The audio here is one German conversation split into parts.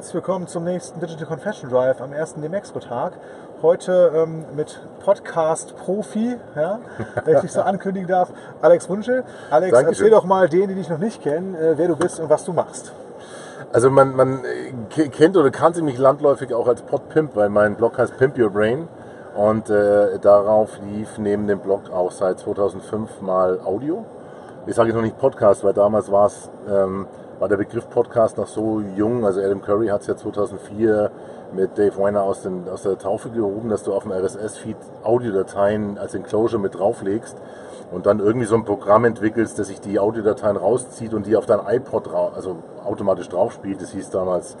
herzlich willkommen zum nächsten Digital Confession Drive am ersten Demexco-Tag. Heute ähm, mit Podcast-Profi, ja, wenn ich dich so ankündigen darf, Alex Wunschel. Alex, Dankeschön. erzähl doch mal denen, die dich noch nicht kennen, äh, wer du bist und was du machst. Also man, man äh, kennt oder kannte mich landläufig auch als Podpimp, weil mein Blog heißt Pimp Your Brain. Und äh, darauf lief neben dem Blog auch seit 2005 mal Audio. Ich sage jetzt noch nicht Podcast, weil damals war es, ähm, war der Begriff Podcast noch so jung. Also Adam Curry hat es ja 2004 mit Dave Weiner aus, den, aus der Taufe gehoben, dass du auf dem RSS-Feed Audiodateien als Enclosure mit drauflegst und dann irgendwie so ein Programm entwickelst, das sich die Audiodateien rauszieht und die auf dein iPod also automatisch draufspielt. Das hieß damals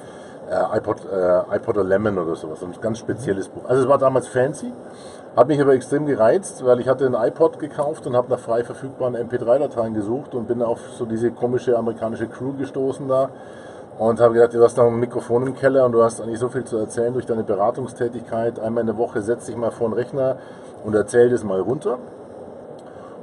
äh, iPod, äh, iPod Lemon oder sowas. Ein ganz spezielles Buch. Also es war damals fancy, hat mich aber extrem gereizt, weil ich hatte ein iPod gekauft und habe nach frei verfügbaren MP3-Dateien gesucht und bin auf so diese komische amerikanische Crew gestoßen da und habe gedacht, du hast noch ein Mikrofon im Keller und du hast eigentlich so viel zu erzählen durch deine Beratungstätigkeit. Einmal in der Woche setz dich mal vor den Rechner und erzähl das mal runter.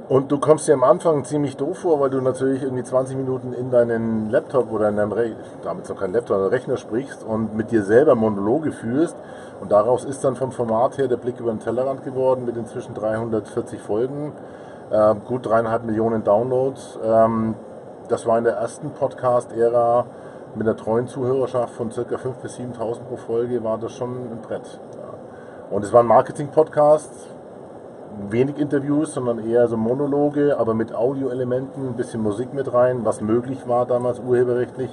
Und du kommst dir am Anfang ziemlich doof vor, weil du natürlich irgendwie 20 Minuten in deinen Laptop oder in deinem Re damit noch kein Laptop, sondern Rechner sprichst und mit dir selber Monologe führst. Und daraus ist dann vom Format her der Blick über den Tellerrand geworden mit inzwischen 340 Folgen, äh, gut dreieinhalb Millionen Downloads. Ähm, das war in der ersten Podcast-Ära mit einer treuen Zuhörerschaft von ca. 5.000 bis 7.000 pro Folge, war das schon ein Brett. Ja. Und es war ein Marketing-Podcast, wenig Interviews, sondern eher so Monologe, aber mit Audioelementen, ein bisschen Musik mit rein, was möglich war damals urheberrechtlich.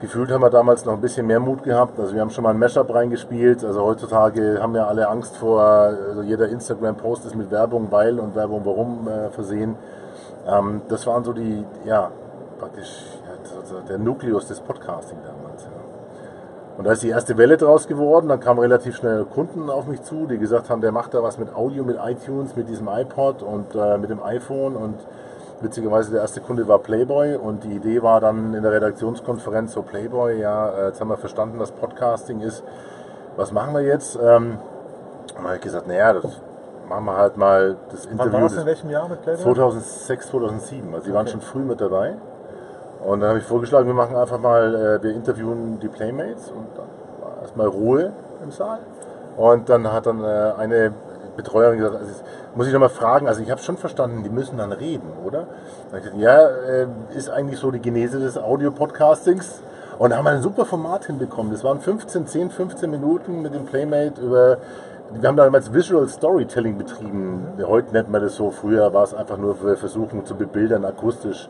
Gefühlt haben wir damals noch ein bisschen mehr Mut gehabt. Also wir haben schon mal ein Mashup reingespielt. Also heutzutage haben ja alle Angst vor, also jeder Instagram-Post ist mit Werbung, weil und Werbung warum äh, versehen. Ähm, das waren so die, ja, praktisch ja, der Nukleus des Podcasting damals. Und da ist die erste Welle draus geworden. Dann kamen relativ schnell Kunden auf mich zu, die gesagt haben, der macht da was mit Audio, mit iTunes, mit diesem iPod und äh, mit dem iPhone. Und witzigerweise der erste Kunde war Playboy. Und die Idee war dann in der Redaktionskonferenz so Playboy, ja, äh, jetzt haben wir verstanden, was Podcasting ist. Was machen wir jetzt? Ähm, und dann habe ich gesagt, naja, das machen wir halt mal das Interview. Wann war das in welchem Jahr mit Playboy? 2006, 2007. Also die waren Okay. schon früh mit dabei. Und dann habe ich vorgeschlagen, wir machen einfach mal, äh, wir interviewen die Playmates und dann war erstmal Ruhe im Saal. Und dann hat dann äh, eine Betreuerin gesagt, also muss ich nochmal fragen, also ich habe schon verstanden, die müssen dann reden, oder? Dann ich gesagt, ja, äh, ist eigentlich so die Genese des Audio-Podcastings. Und da haben wir ein super Format hinbekommen. Das waren 15, 10, 15 Minuten mit dem Playmate über wir haben damals Visual Storytelling betrieben. Heute nennt man das so. Früher war es einfach nur für Versuchen zu bebildern, akustisch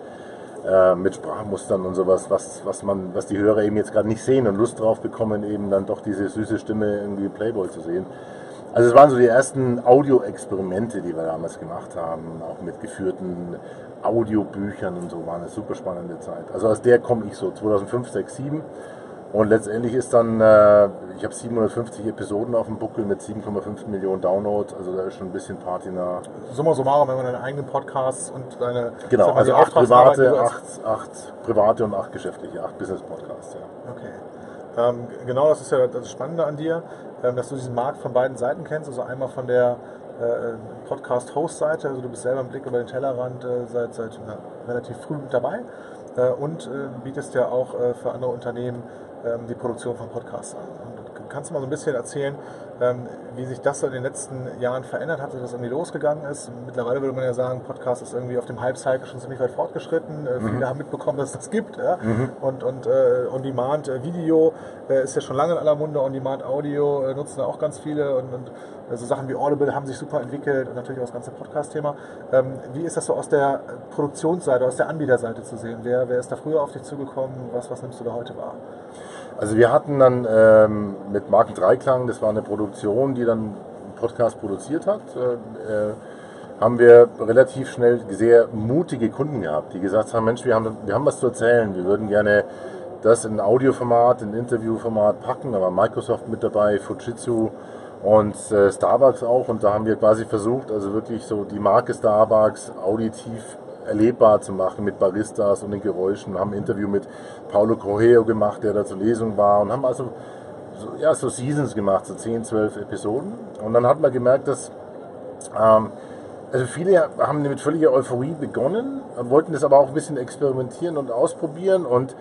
äh, mit Sprachmustern und sowas, was, was, man, was die Hörer eben jetzt gerade nicht sehen und Lust drauf bekommen, eben dann doch diese süße Stimme irgendwie Playboy zu sehen. Also es waren so die ersten Audio-Experimente, die wir damals gemacht haben, auch mit geführten Audiobüchern und so, war eine super spannende Zeit. Also aus der komme ich so 2005, 6, 7 und letztendlich ist dann, äh, ich habe 750 Episoden auf dem Buckel mit 7,5 Millionen Downloads, also da ist schon ein bisschen Party nah. Summa summarum, wenn man deine eigenen Podcasts und deine Genau, mal, also acht private, acht, acht private und acht geschäftliche, acht Business-Podcasts, ja. Okay. Ähm, genau das ist ja das Spannende an dir, ähm, dass du diesen Markt von beiden Seiten kennst. Also einmal von der äh, Podcast-Host-Seite, also du bist selber im Blick über den Tellerrand äh, seit, seit ja, relativ früh mit dabei und äh, bietest ja auch äh, für andere Unternehmen ähm, die Produktion von Podcasts an. Kannst du mal so ein bisschen erzählen, ähm, wie sich das so in den letzten Jahren verändert hat, dass das irgendwie losgegangen ist? Mittlerweile würde man ja sagen, Podcast ist irgendwie auf dem Hype-Cycle schon ziemlich weit fortgeschritten. Äh, Viele haben mitbekommen, dass es das gibt. Ja? Und, und äh, On-Demand-Video äh, ist ja schon lange in aller Munde. On-Demand-Audio äh, nutzen auch ganz viele. Und, und äh, so Sachen wie Audible haben sich super entwickelt und natürlich auch das ganze Podcast-Thema. Ähm, wie ist das so aus der Produktionsseite, aus der Anbieterseite zu sehen? Wer, wer ist da früher auf dich zugekommen? Was, was nimmst du da heute wahr? Also wir hatten dann ähm, mit Marken Dreiklang, das war eine Produktion, die dann einen Podcast produziert hat, äh, äh, haben wir relativ schnell sehr mutige Kunden gehabt, die gesagt haben, Mensch, wir haben, wir haben was zu erzählen, wir würden gerne das in Audioformat, in Interviewformat packen, da war Microsoft mit dabei, Fujitsu und äh, Starbucks auch und da haben wir quasi versucht, also wirklich so die Marke Starbucks auditiv erlebbar zu machen mit Baristas und den Geräuschen. Wir haben ein Interview mit Paulo Correo gemacht, der da zur Lesung war und haben also so, ja, so Seasons gemacht, so 10, 12 Episoden. Und dann hat man gemerkt, dass ähm, also viele haben mit völliger Euphorie begonnen, wollten das aber auch ein bisschen experimentieren und ausprobieren und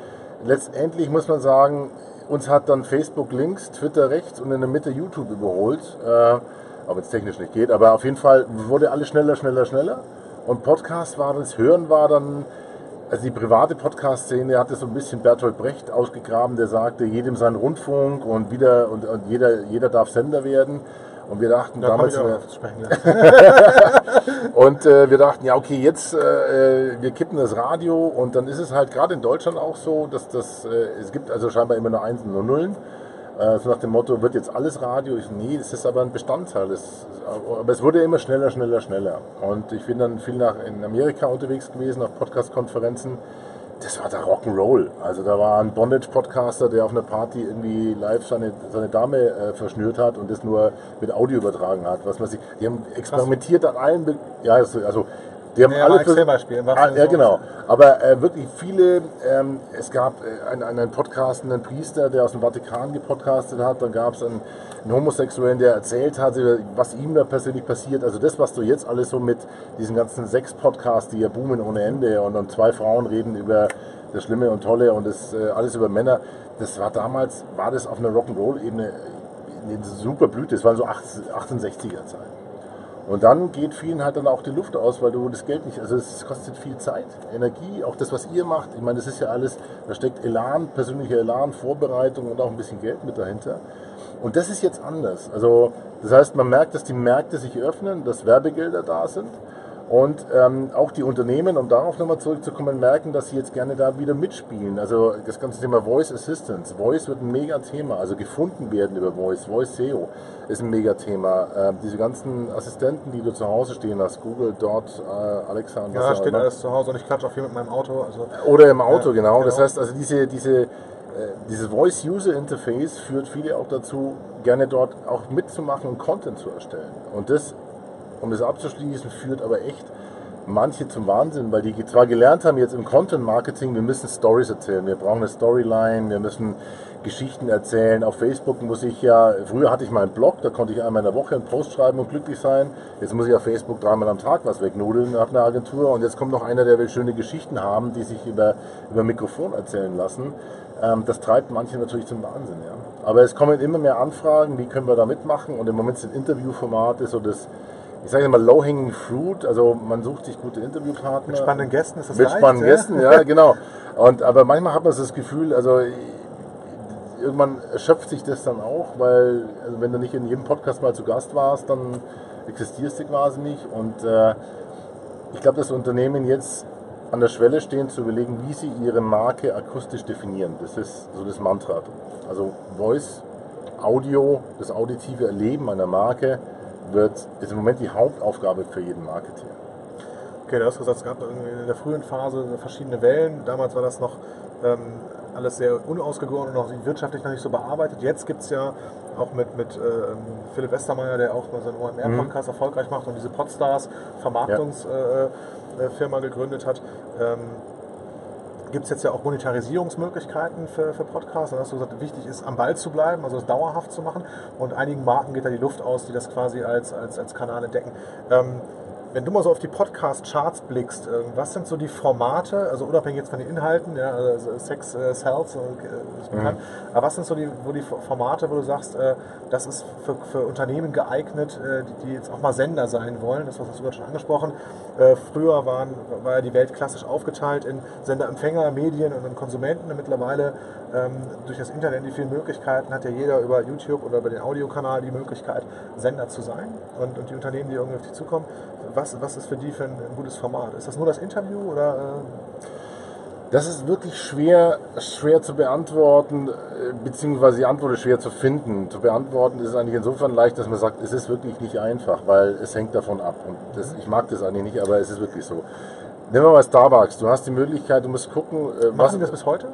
letztendlich muss man sagen, uns hat dann Facebook links, Twitter rechts und in der Mitte YouTube überholt. Äh, auch wenn es technisch nicht geht, aber auf jeden Fall wurde alles schneller, schneller, schneller. Und Podcast war das, Hören war dann, also die private Podcast-Szene hatte so ein bisschen Bertolt Brecht ausgegraben, der sagte, jedem sein Rundfunk und wieder und, und jeder, jeder darf Sender werden. Und wir dachten Da damals, äh, und äh, wir dachten, ja, okay, jetzt, äh, wir kippen das Radio und dann ist es halt gerade in Deutschland auch so, dass das, äh, es gibt also scheinbar immer nur Einsen und Nullen. Äh, so nach dem Motto, wird jetzt alles Radio? Ich, nee, das ist aber ein Bestandteil. Das, aber es wurde immer schneller, schneller, schneller. Und ich bin dann viel nach, in Amerika unterwegs gewesen, auf Podcast-Konferenzen. Das war der Rock'n'Roll. Also da war ein Bondage-Podcaster, der auf einer Party irgendwie live seine, seine Dame äh, verschnürt hat und das nur mit Audio übertragen hat. Was man sich, die haben experimentiert an allen, Be ja, also, also die haben Nee, alle vers- Extrembeispiel, im Ah, ja, genau. Aber äh, wirklich viele, ähm, es gab äh, einen, einen podcastenden Priester, der aus dem Vatikan gepodcastet hat, dann gab es einen, einen Homosexuellen, der erzählt hat, was ihm da persönlich passiert. Also das, was du jetzt alles so mit diesen ganzen Sex-Podcasts, die ja boomen ohne Ende und, und zwei Frauen reden über das Schlimme und Tolle und das äh, alles über Männer, das war damals, war das auf einer Rock'n'Roll-Ebene eine super Blüte. Das waren so 68er Zeiten. Und dann geht vielen halt dann auch die Luft aus, weil du das Geld nicht, also es kostet viel Zeit, Energie, auch das, was ihr macht. Ich meine, das ist ja alles, da steckt Elan, persönlicher Elan, Vorbereitung und auch ein bisschen Geld mit dahinter. Und das ist jetzt anders. Also das heißt, man merkt, dass die Märkte sich öffnen, dass Werbegelder da sind. Und ähm, auch die Unternehmen, um darauf nochmal zurückzukommen, merken, dass sie jetzt gerne da wieder mitspielen. Also das ganze Thema Voice Assistance. Voice wird ein Mega-Thema. Also gefunden werden über Voice. Voice SEO ist ein Mega-Thema. Ähm, diese ganzen Assistenten, die du zu Hause stehen hast, Google, Dot, äh, Alexa und was Ja, steht immer. alles zu Hause und ich klatsche auch viel mit meinem Auto. Also, Oder im Auto, Ja, genau. Das genau. heißt, also diese, diese, äh, dieses Voice-User-Interface führt viele auch dazu, gerne dort auch mitzumachen und Content zu erstellen. Und das, um das abzuschließen, führt aber echt manche zum Wahnsinn, weil die zwar gelernt haben jetzt im Content-Marketing, wir müssen Stories erzählen, wir brauchen eine Storyline, wir müssen Geschichten erzählen. Auf Facebook muss ich ja, früher hatte ich mal einen Blog, da konnte ich einmal in der Woche einen Post schreiben und glücklich sein. Jetzt muss ich auf Facebook dreimal am Tag was wegnudeln nach einer Agentur und jetzt kommt noch einer, der will schöne Geschichten haben, die sich über, über Mikrofon erzählen lassen. Ähm, das treibt manche natürlich zum Wahnsinn. Ja. Aber es kommen immer mehr Anfragen, wie können wir da mitmachen und im Moment sind Interviewformate so das, ich sage immer low-hanging fruit, also man sucht sich gute Interviewpartner. mit spannenden Gästen ist das Mit leicht, spannenden ja? Gästen, ja, genau. Und, aber manchmal hat man das Gefühl, also irgendwann erschöpft sich das dann auch, weil also wenn du nicht in jedem Podcast mal zu Gast warst, dann existierst du quasi nicht. Und äh, ich glaube, dass Unternehmen jetzt an der Schwelle stehen, zu überlegen, wie sie ihre Marke akustisch definieren. Das ist so das Mantra. Also Voice, Audio, das auditive Erleben einer Marke wird, ist im Moment die Hauptaufgabe für jeden Marketer. Okay, du hast gesagt, es gab in der frühen Phase verschiedene Wellen. Damals war das noch ähm, alles sehr unausgegoren und auch wirtschaftlich noch nicht so bearbeitet. Jetzt gibt es ja auch mit, mit ähm, Philipp Westermeier, der auch mal seinen OMR-Podcast erfolgreich macht und diese Podstars Vermarktungsfirma äh, Firma gegründet hat. Ähm, gibt es jetzt ja auch Monetarisierungsmöglichkeiten für, für Podcasts. Dann hast du gesagt, wichtig ist, am Ball zu bleiben, also es dauerhaft zu machen. Und einigen Marken geht da die Luft aus, die das quasi als, als, als Kanal entdecken. Ähm, wenn du mal so auf die Podcast-Charts blickst, äh, was sind so die Formate, also unabhängig jetzt von den Inhalten, ja, also Sex äh, Sells, äh, ist bekannt, aber was sind so die, wo die Formate, wo du sagst, äh, das ist für, für Unternehmen geeignet, äh, die, die jetzt auch mal Sender sein wollen, das was hast du gerade schon angesprochen. Äh, früher waren, war ja die Welt klassisch aufgeteilt in Senderempfänger, Medien und Konsumenten. Und mittlerweile ähm, durch das Internet die vielen Möglichkeiten hat ja jeder über YouTube oder über den Audiokanal die Möglichkeit, Sender zu sein. Und, und die Unternehmen, die irgendwie auf dich zukommen, was, was ist für die für ein, ein gutes Format? Ist das nur das Interview oder äh, Das ist wirklich schwer, schwer zu beantworten, äh, beziehungsweise die Antwort ist schwer zu finden. Zu beantworten ist es eigentlich insofern leicht, dass man sagt, es ist wirklich nicht einfach, weil es hängt davon ab. Und das, ich mag das eigentlich nicht, aber es ist wirklich so. Nehmen wir mal Starbucks. Du hast die Möglichkeit, du musst gucken, äh, machen die das bis heute?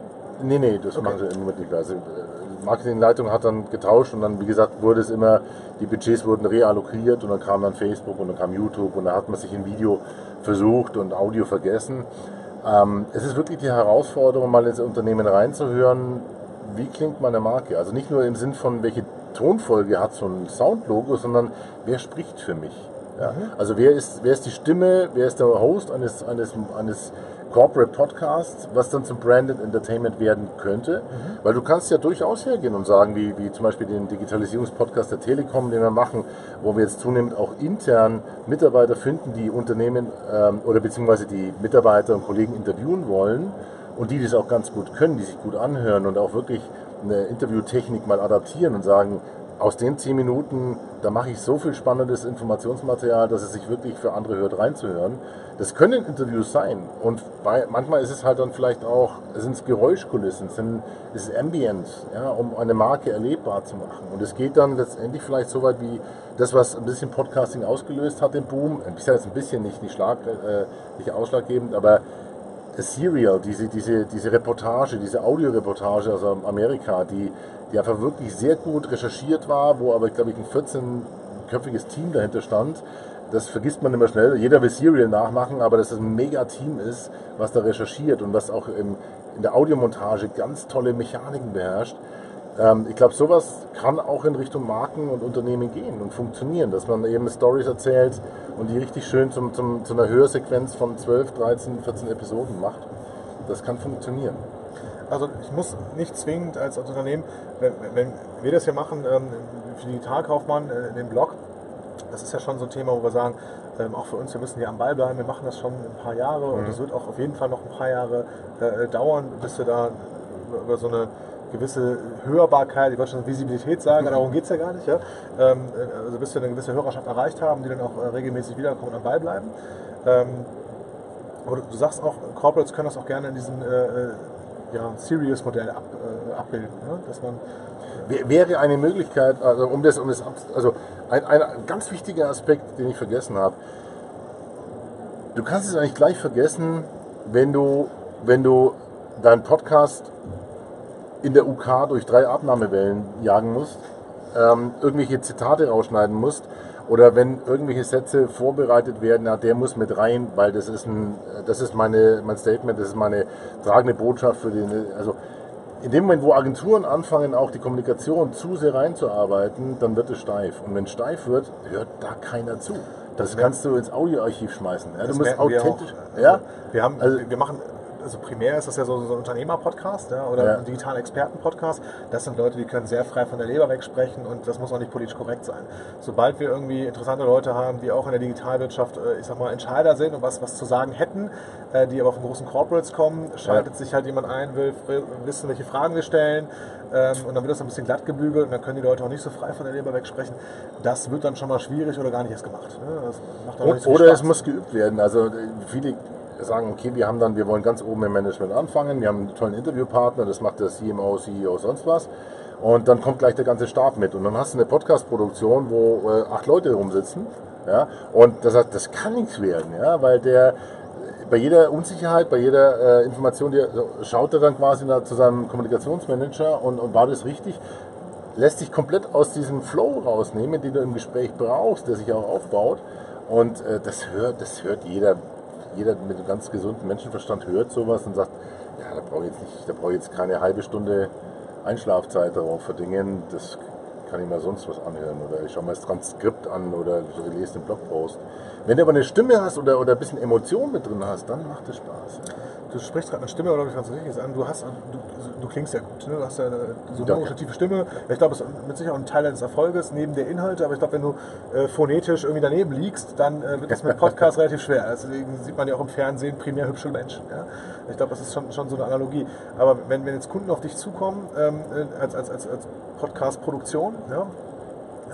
Nee, nee, das Okay. machen sie im Moment nicht mehr. Also, Marketingleitung hat dann getauscht und dann, wie gesagt, wurde es immer, die Budgets wurden reallokiert und dann kam dann Facebook und dann kam YouTube und da hat man sich in Video versucht und Audio vergessen. Ähm, es ist wirklich die Herausforderung, mal ins Unternehmen reinzuhören, wie klingt meine Marke? Also nicht nur im Sinn von, welche Tonfolge hat so ein Soundlogo, sondern wer spricht für mich? Ja? Also wer ist, wer ist die Stimme, wer ist der Host eines, eines, eines Corporate Podcast, was dann zum Branded Entertainment werden könnte. Mhm. Weil du kannst ja durchaus hergehen und sagen, wie, wie zum Beispiel den Digitalisierungspodcast der Telekom, den wir machen, wo wir jetzt zunehmend auch intern Mitarbeiter finden, die Unternehmen ähm, oder beziehungsweise die Mitarbeiter und Kollegen interviewen wollen und die das auch ganz gut können, die sich gut anhören und auch wirklich eine Interviewtechnik mal adaptieren und sagen, aus den zehn Minuten, da mache ich so viel spannendes Informationsmaterial, dass es sich wirklich für andere hört, reinzuhören. Das können Interviews sein. Und bei, manchmal ist es halt dann vielleicht auch, sind es Geräuschkulissen, sind, ist es Ambient, ja, um eine Marke erlebbar zu machen. Und es geht dann letztendlich vielleicht so weit wie das, was ein bisschen Podcasting ausgelöst hat, den Boom. Ich sage jetzt ein bisschen nicht, nicht, schlag, äh, nicht ausschlaggebend, aber Serial, diese, diese, diese Reportage, diese Audioreportage aus Amerika, die, die einfach wirklich sehr gut recherchiert war, wo aber, glaube ich, ein 14-köpfiges Team dahinter stand. Das vergisst man immer schnell. Jeder will Serial nachmachen, aber dass das ein mega Team ist, was da recherchiert und was auch im, in der Audiomontage ganz tolle Mechaniken beherrscht. Ähm, ich glaube, sowas kann auch in Richtung Marken und Unternehmen gehen und funktionieren, dass man eben Stories erzählt und die richtig schön zum, zum, zu einer Hörsequenz von 12, 13, 14 Episoden macht. Das kann funktionieren. Also ich muss nicht zwingend als Unternehmen, wenn, wenn wir das hier machen, ähm, für Digitalkaufmann, äh, den Blog, das ist ja schon so ein Thema, wo wir sagen, ähm, auch für uns, wir müssen hier am Ball bleiben, wir machen das schon ein paar Jahre mhm. und es wird auch auf jeden Fall noch ein paar Jahre äh, dauern, bis wir da über so eine gewisse Hörbarkeit, ich wollte schon Visibilität sagen, mhm. darum geht es ja gar nicht. Ja? Ähm, also bis wir eine gewisse Hörerschaft erreicht haben, die dann auch äh, regelmäßig wiederkommen und am Ball bleiben. Ähm, aber du, sagst auch, Corporates können das auch gerne in diesem äh, äh ja, Serious-Modell ab, äh, abbilden. Ne? Dass man wäre eine Möglichkeit, also um das, um das also ein, ein ganz wichtiger Aspekt, den ich vergessen habe. Du kannst es eigentlich gleich vergessen, wenn du, wenn du deinen Podcast in der UK durch drei Abnahmewellen jagen musst, ähm, irgendwelche Zitate rausschneiden musst oder wenn irgendwelche Sätze vorbereitet werden, ja, der muss mit rein, weil das ist ein, das ist meine, mein Statement, das ist meine tragende Botschaft für den, also in dem Moment, wo Agenturen anfangen, auch die Kommunikation zu sehr reinzuarbeiten, dann wird es steif. Und wenn es steif wird, hört da keiner zu. Das, das kannst du ins Audioarchiv schmeißen. Ja, du musst authentisch. Wir, ja? wir, haben, also, wir machen also primär ist das ja so, so ein Unternehmer-Podcast ja, oder ja. ein digitaler Experten-Podcast. Das sind Leute, die können sehr frei von der Leber wegsprechen und das muss auch nicht politisch korrekt sein. Sobald wir irgendwie interessante Leute haben, die auch in der Digitalwirtschaft, äh, ich sag mal, Entscheider sind und was, was zu sagen hätten, äh, die aber von großen Corporates kommen, schaltet ja. sich halt jemand ein, will wissen, welche Fragen wir stellen ähm, und dann wird das ein bisschen glatt gebügelt und dann können die Leute auch nicht so frei von der Leber wegsprechen. Das wird dann schon mal schwierig oder gar nicht erst gemacht. Ne? So oder es muss geübt werden. Also äh, viele sagen, okay, wir haben dann, wir wollen ganz oben im Management anfangen, wir haben einen tollen Interviewpartner, das macht der CMO, CEO, sonst was. Und dann kommt gleich der ganze Stab mit. Und dann hast du eine Podcast-Produktion, wo äh, acht Leute rumsitzen. Ja, und das, das kann nichts werden, ja, weil der bei jeder Unsicherheit, bei jeder äh, Information, die, schaut er dann quasi nach, zu seinem Kommunikationsmanager und, und war das richtig? Lässt sich komplett aus diesem Flow rausnehmen, den du im Gespräch brauchst, der sich auch aufbaut. Und äh, das, hört, das hört jeder jeder mit einem ganz gesunden Menschenverstand hört sowas und sagt, ja, da brauche ich jetzt nicht, da brauche ich jetzt keine halbe Stunde Einschlafzeit darauf verdingen, das kann ich mal sonst was anhören oder ich schaue mal das Transkript an oder lese den Blogpost. Wenn du aber eine Stimme hast oder, oder ein bisschen Emotion mit drin hast, dann macht es Spaß. Du sprichst gerade eine Stimme, oder ich ganz richtig an. Du hast, du, du klingst ja gut. Ne? Du hast ja eine sonorische, tiefe Stimme. Ich glaube, das ist mit Sicherheit ein Teil deines Erfolges neben der Inhalte. Aber ich glaube, wenn du äh, phonetisch irgendwie daneben liegst, dann äh, wird das mit Podcast relativ schwer. Deswegen sieht man ja auch im Fernsehen primär hübsche Menschen. Ja? Ich glaube, das ist schon, schon so eine Analogie. Aber wenn, wenn jetzt Kunden auf dich zukommen ähm, äh, als, als, als, als Podcast-Produktion, ja,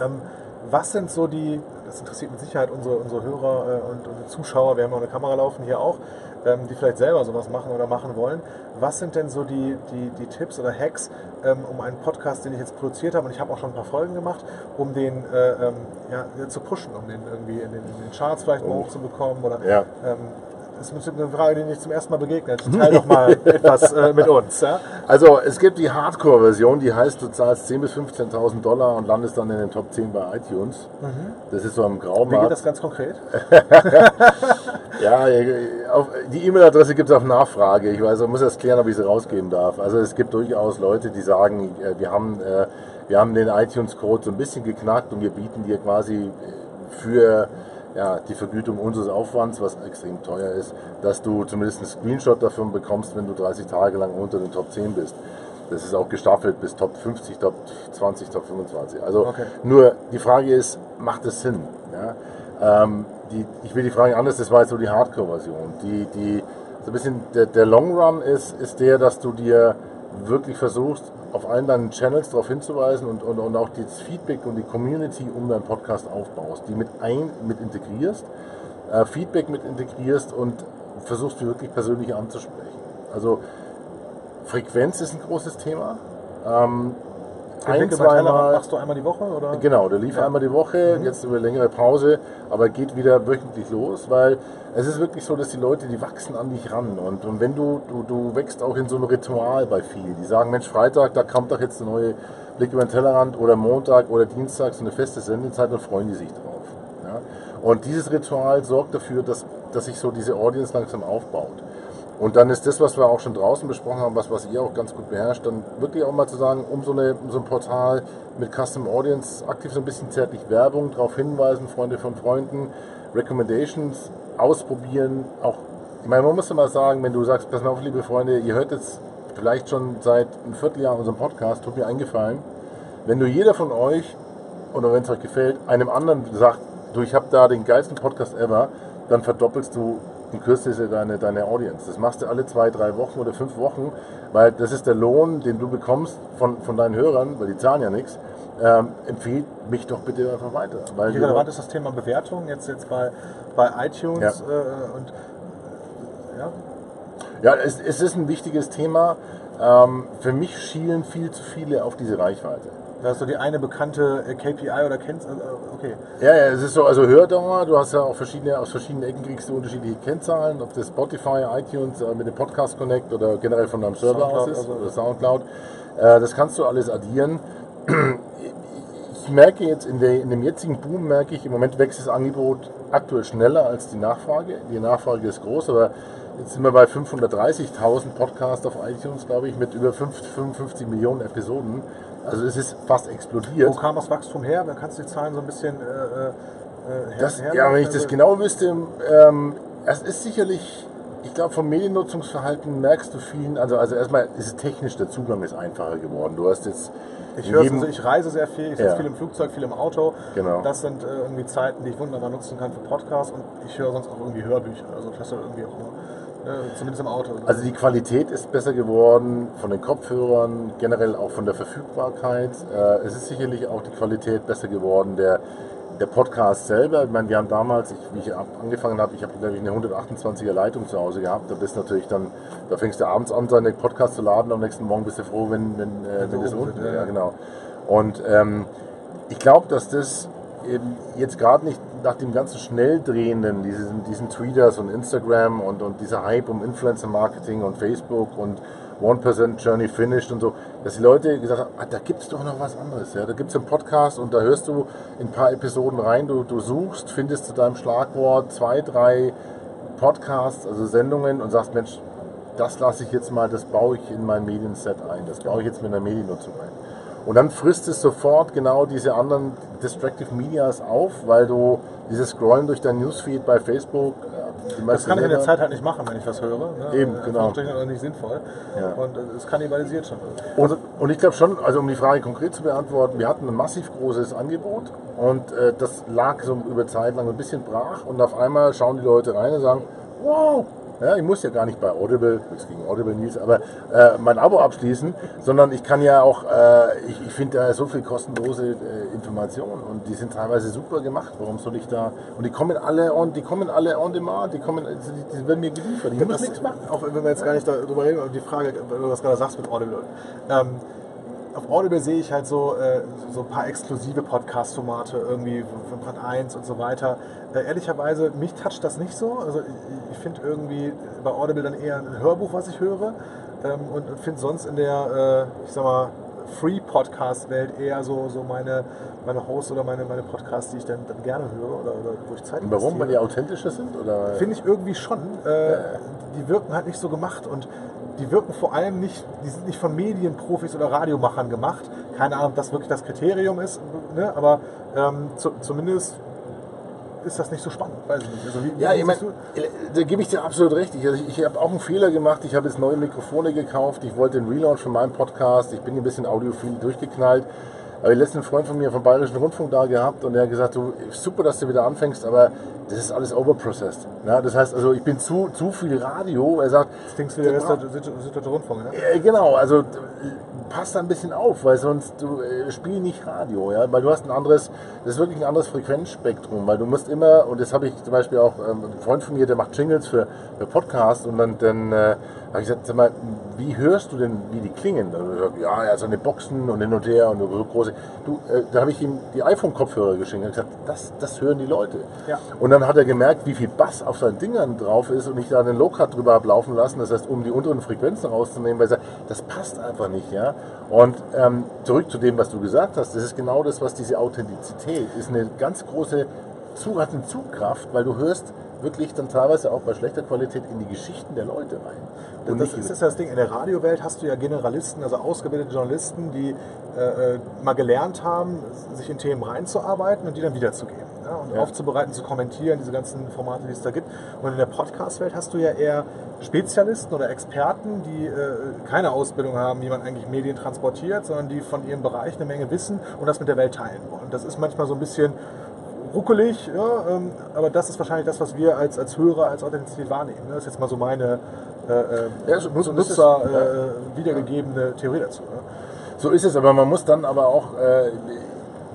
ähm, was sind so die, das interessiert mit Sicherheit unsere, unsere Hörer äh, und, und Zuschauer, wir haben auch eine Kamera laufen hier auch, ähm, die vielleicht selber sowas machen oder machen wollen. Was sind denn so die, die, die Tipps oder Hacks, ähm, um einen Podcast, den ich jetzt produziert habe, und ich habe auch schon ein paar Folgen gemacht, um den äh, ähm, ja, zu pushen, um den irgendwie in den, in den Charts vielleicht oh. hochzubekommen oder ja. Ähm, das ist eine Frage, die ich zum ersten Mal begegnet. Teil doch mal etwas äh, mit uns. Ja? Also es gibt die Hardcore-Version, die heißt, du zahlst 10.000 bis 15.000 Dollar und landest dann in den Top 10 bei iTunes. Mhm. Das ist so im Graumarkt. Wie geht das ganz konkret? ja, auf, die E-Mail-Adresse gibt es auf Nachfrage. Ich weiß, ich muss erst klären, ob ich sie rausgeben darf. Also es gibt durchaus Leute, die sagen, äh, wir haben, äh, wir haben den iTunes-Code so ein bisschen geknackt und wir bieten dir quasi für ja, die Vergütung unseres Aufwands, was extrem teuer ist, dass du zumindest einen Screenshot davon bekommst, wenn du 30 Tage lang unter den Top 10 bist. Das ist auch gestaffelt bis Top 50, Top 20, Top 25. Also Okay. nur die Frage ist, macht es Sinn? Ja? Ähm, die, ich will die Frage anders, das war jetzt so die Hardcore-Version. Die, die, so ein bisschen der, der Long Run ist, ist der, dass du dir wirklich versuchst, auf allen deinen Channels darauf hinzuweisen und, und, und auch das Feedback und die Community um deinen Podcast aufbaust, die mit ein, mit integrierst, äh, Feedback mit integrierst und versuchst, die wirklich persönlich anzusprechen. Also Frequenz ist ein großes Thema. Ähm, ein, zweimal, machst du einmal die Woche? Oder? Genau, der lief Ja. einmal die Woche, jetzt über längere Pause, aber geht wieder wöchentlich los, weil es ist wirklich so, dass die Leute, die wachsen an dich ran. Und, und wenn du, du, du wächst auch in so ein Ritual bei vielen, die sagen, Mensch, Freitag, da kommt doch jetzt eine neue Blick über den Tellerrand oder Montag oder Dienstag so eine feste Sendezeit, dann freuen die sich drauf. Ja? Und dieses Ritual sorgt dafür, dass, dass sich so diese Audience langsam aufbaut. Und dann ist das, was wir auch schon draußen besprochen haben, was, was ihr auch ganz gut beherrscht, dann wirklich auch mal zu sagen, um so, eine, so ein Portal mit Custom Audience aktiv so ein bisschen zärtlich Werbung, darauf hinweisen, Freunde von Freunden, Recommendations ausprobieren. Auch, ich meine, man muss mal sagen, wenn du sagst, pass mal auf, liebe Freunde, ihr hört jetzt vielleicht schon seit einem Vierteljahr unseren Podcast, tut mir eingefallen, wenn du jeder von euch, oder wenn es euch gefällt, einem anderen sagt, du, ich habe da den geilsten Podcast ever, dann verdoppelst du in Kürze deine, deine Audience. Das machst du alle zwei, drei Wochen oder fünf Wochen, weil das ist der Lohn, den du bekommst von, von deinen Hörern, weil die zahlen ja nichts. Ähm, empfehlt mich doch bitte einfach weiter. Weil Wie relevant ist das Thema Bewertung jetzt, jetzt bei, bei iTunes? Ja. Äh, und, ja? Ja, es, es ist ein wichtiges Thema. Ähm, für mich schielen viel zu viele auf diese Reichweite. Da ist so die eine bekannte KPI oder kennst äh, okay. Ja, ja, es ist so, also Hördauer, du hast ja auch verschiedene, aus verschiedenen Ecken kriegst du unterschiedliche Kennzahlen, ob das Spotify, iTunes, äh, mit dem Podcast Connect oder generell von deinem Server Soundcloud, aus ist also- oder Soundcloud. Äh, das kannst du alles addieren. Ich merke jetzt in, der, in dem jetzigen Boom, merke ich, im Moment wächst das Angebot aktuell schneller als die Nachfrage. Die Nachfrage ist groß, aber jetzt sind wir bei 530.000 Podcasts auf iTunes, glaube ich, mit über 50, 55 Millionen Episoden. Also es ist fast explodiert. Wo kam das Wachstum her? Kannst du die Zahlen so ein bisschen äh, äh, her, Das, her- ja, wenn ich das genau wüsste, ähm, es ist sicherlich, ich glaube, vom Mediennutzungsverhalten merkst du vielen, also, also erstmal ist es technisch, der Zugang ist einfacher geworden. Du hast jetzt Ich höre also ich reise sehr viel, ich sitze Ja. viel im Flugzeug, viel im Auto. Genau. Das sind äh, irgendwie Zeiten, die ich wunderbar nutzen kann für Podcasts und ich höre sonst auch irgendwie Hörbücher. Also das ist irgendwie auch immer, zumindest im Auto. Also die Qualität ist besser geworden von den Kopfhörern, generell auch von der Verfügbarkeit. Äh, es ist sicherlich auch die Qualität besser geworden der, der Podcast selber. Ich meine, wir haben damals, ich, wie ich angefangen habe, ich habe glaube ich eine 128er Leitung zu Hause gehabt. Da bist natürlich dann, da fängst du abends an, deinen Podcast zu laden. Am nächsten Morgen bist du froh, wenn, wenn, äh, Wenn wenn das unten ist. ja. Ja, genau. Und ähm, ich glaube, dass das eben jetzt gerade nicht nach dem ganzen Schnelldrehenden, diesen, diesen Tweeters und Instagram und, und dieser Hype um Influencer-Marketing und Facebook und 1% Journey Finished und so, dass die Leute gesagt haben, ah, da gibt es doch noch was anderes. Ja? Da gibt es einen Podcast und da hörst du in ein paar Episoden rein, du, du suchst, findest zu deinem Schlagwort zwei, drei Podcasts, also Sendungen und sagst, Mensch, das lasse ich jetzt mal, das baue ich in mein Medienset ein, das baue ich jetzt mit einer Mediennutzung ein. Und dann frisst es sofort genau diese anderen Distractive Medias auf, weil du dieses Scrollen durch dein Newsfeed bei Facebook, äh, die das kann ich in der Zeit halt nicht machen, wenn ich was höre. Ne? Eben, In genau. Anführungsstrichen auch nicht sinnvoll. Ja. Und äh, es kannibalisiert schon. Und, und ich glaube schon, also um die Frage konkret zu beantworten, wir hatten ein massiv großes Angebot und äh, das lag so über Zeit lang ein bisschen brach und auf einmal schauen die Leute rein und sagen, wow, ja, ich muss ja gar nicht bei Audible, nichts gegen Audible Nils, aber äh, mein Abo abschließen, sondern ich kann ja auch, äh, ich, ich finde da so viel kostenlose äh, Informationen und die sind teilweise super gemacht. Warum soll ich da? Und die kommen alle on, die kommen alle on demand, die kommen, die, die werden mir geliefert. Ich muss nichts machen. Auch wenn wir jetzt gar nicht darüber reden, aber die Frage, wenn du das gerade sagst mit Audible. Ähm, auf Audible sehe ich halt so, äh, so ein paar exklusive Podcast-Formate, irgendwie von Brand 1 und so weiter. Äh, ehrlicherweise, mich toucht das nicht so. Also ich, ich finde irgendwie bei Audible dann eher ein Hörbuch, was ich höre. Ähm, und und finde sonst in der, äh, ich sag mal, Free-Podcast-Welt eher so, so meine, meine Hosts oder meine, meine Podcasts, die ich dann, dann gerne höre oder, oder wo ich Zeit warum? Weil die authentischer sind? Finde ich irgendwie schon. Äh, die wirken halt nicht so gemacht und die wirken vor allem nicht, die sind nicht von Medienprofis oder Radiomachern gemacht. Keine Ahnung, ob das wirklich das Kriterium ist, ne? aber ähm, zu, zumindest ist das nicht so spannend. Weiß ich nicht. Also wie, Ja, wie ich siehst da gebe ich dir absolut recht. Ich, also ich, ich habe auch einen Fehler gemacht. Ich habe jetzt neue Mikrofone gekauft. Ich wollte den Relaunch von meinem Podcast. Ich bin ein bisschen audiophil durchgeknallt. Aber ich letzten Freund von mir vom Bayerischen Rundfunk da gehabt und der hat gesagt, du, super, dass du wieder anfängst, aber das ist alles overprocessed. Ja, das heißt, also ich bin zu, zu viel Radio. Er sagt, du, denkst du, der ist der Rundfunk, ne? äh, genau, also passt da ein bisschen auf, weil sonst du äh, spiel nicht Radio, ja, weil du hast ein anderes, das ist wirklich ein anderes Frequenzspektrum, weil du musst immer, und das habe ich zum Beispiel auch, ähm, ein Freund von mir, der macht Jingles für, für Podcasts und dann, dann äh, habe ich gesagt, sag mal, wie hörst du denn, wie die klingen? Und er sagt, ja, er hat seine Boxen und hin und her und so große. Du, äh, da habe ich ihm die iPhone-Kopfhörer geschenkt und gesagt, das, das hören die Leute. Ja. Und dann hat er gemerkt, wie viel Bass auf seinen Dingern drauf ist und ich da einen Low-Cut drüber habe laufen lassen, das heißt, um die unteren Frequenzen rauszunehmen, weil er sagt, das passt einfach nicht, ja. Und ähm, zurück zu dem, was du gesagt hast, das ist genau das, was diese Authentizität ist, eine ganz große Zug, hat eine Zugkraft, weil du hörst wirklich dann teilweise auch bei schlechter Qualität in die Geschichten der Leute rein. Und das ist, das Ding. In der Radiowelt hast du ja Generalisten, also ausgebildete Journalisten, die äh, äh, mal gelernt haben, sich in Themen reinzuarbeiten und die dann wiederzugeben. Ja? Und Ja. aufzubereiten, zu kommentieren, diese ganzen Formate, die es da gibt. Und in der Podcast-Welt hast du ja eher Spezialisten oder Experten, die äh, keine Ausbildung haben, wie man eigentlich Medien transportiert, sondern die von ihrem Bereich eine Menge wissen und das mit der Welt teilen wollen. Das ist manchmal so ein bisschen ruckelig, ja, ähm, aber das ist wahrscheinlich das, was wir als, als Hörer als Authentizität wahrnehmen. Ne? Das ist jetzt mal so meine äh, äh, Ja, so- Nutzer, ist Ja. äh, wiedergegebene Theorie dazu. Ne? So ist es, aber man muss dann aber auch äh,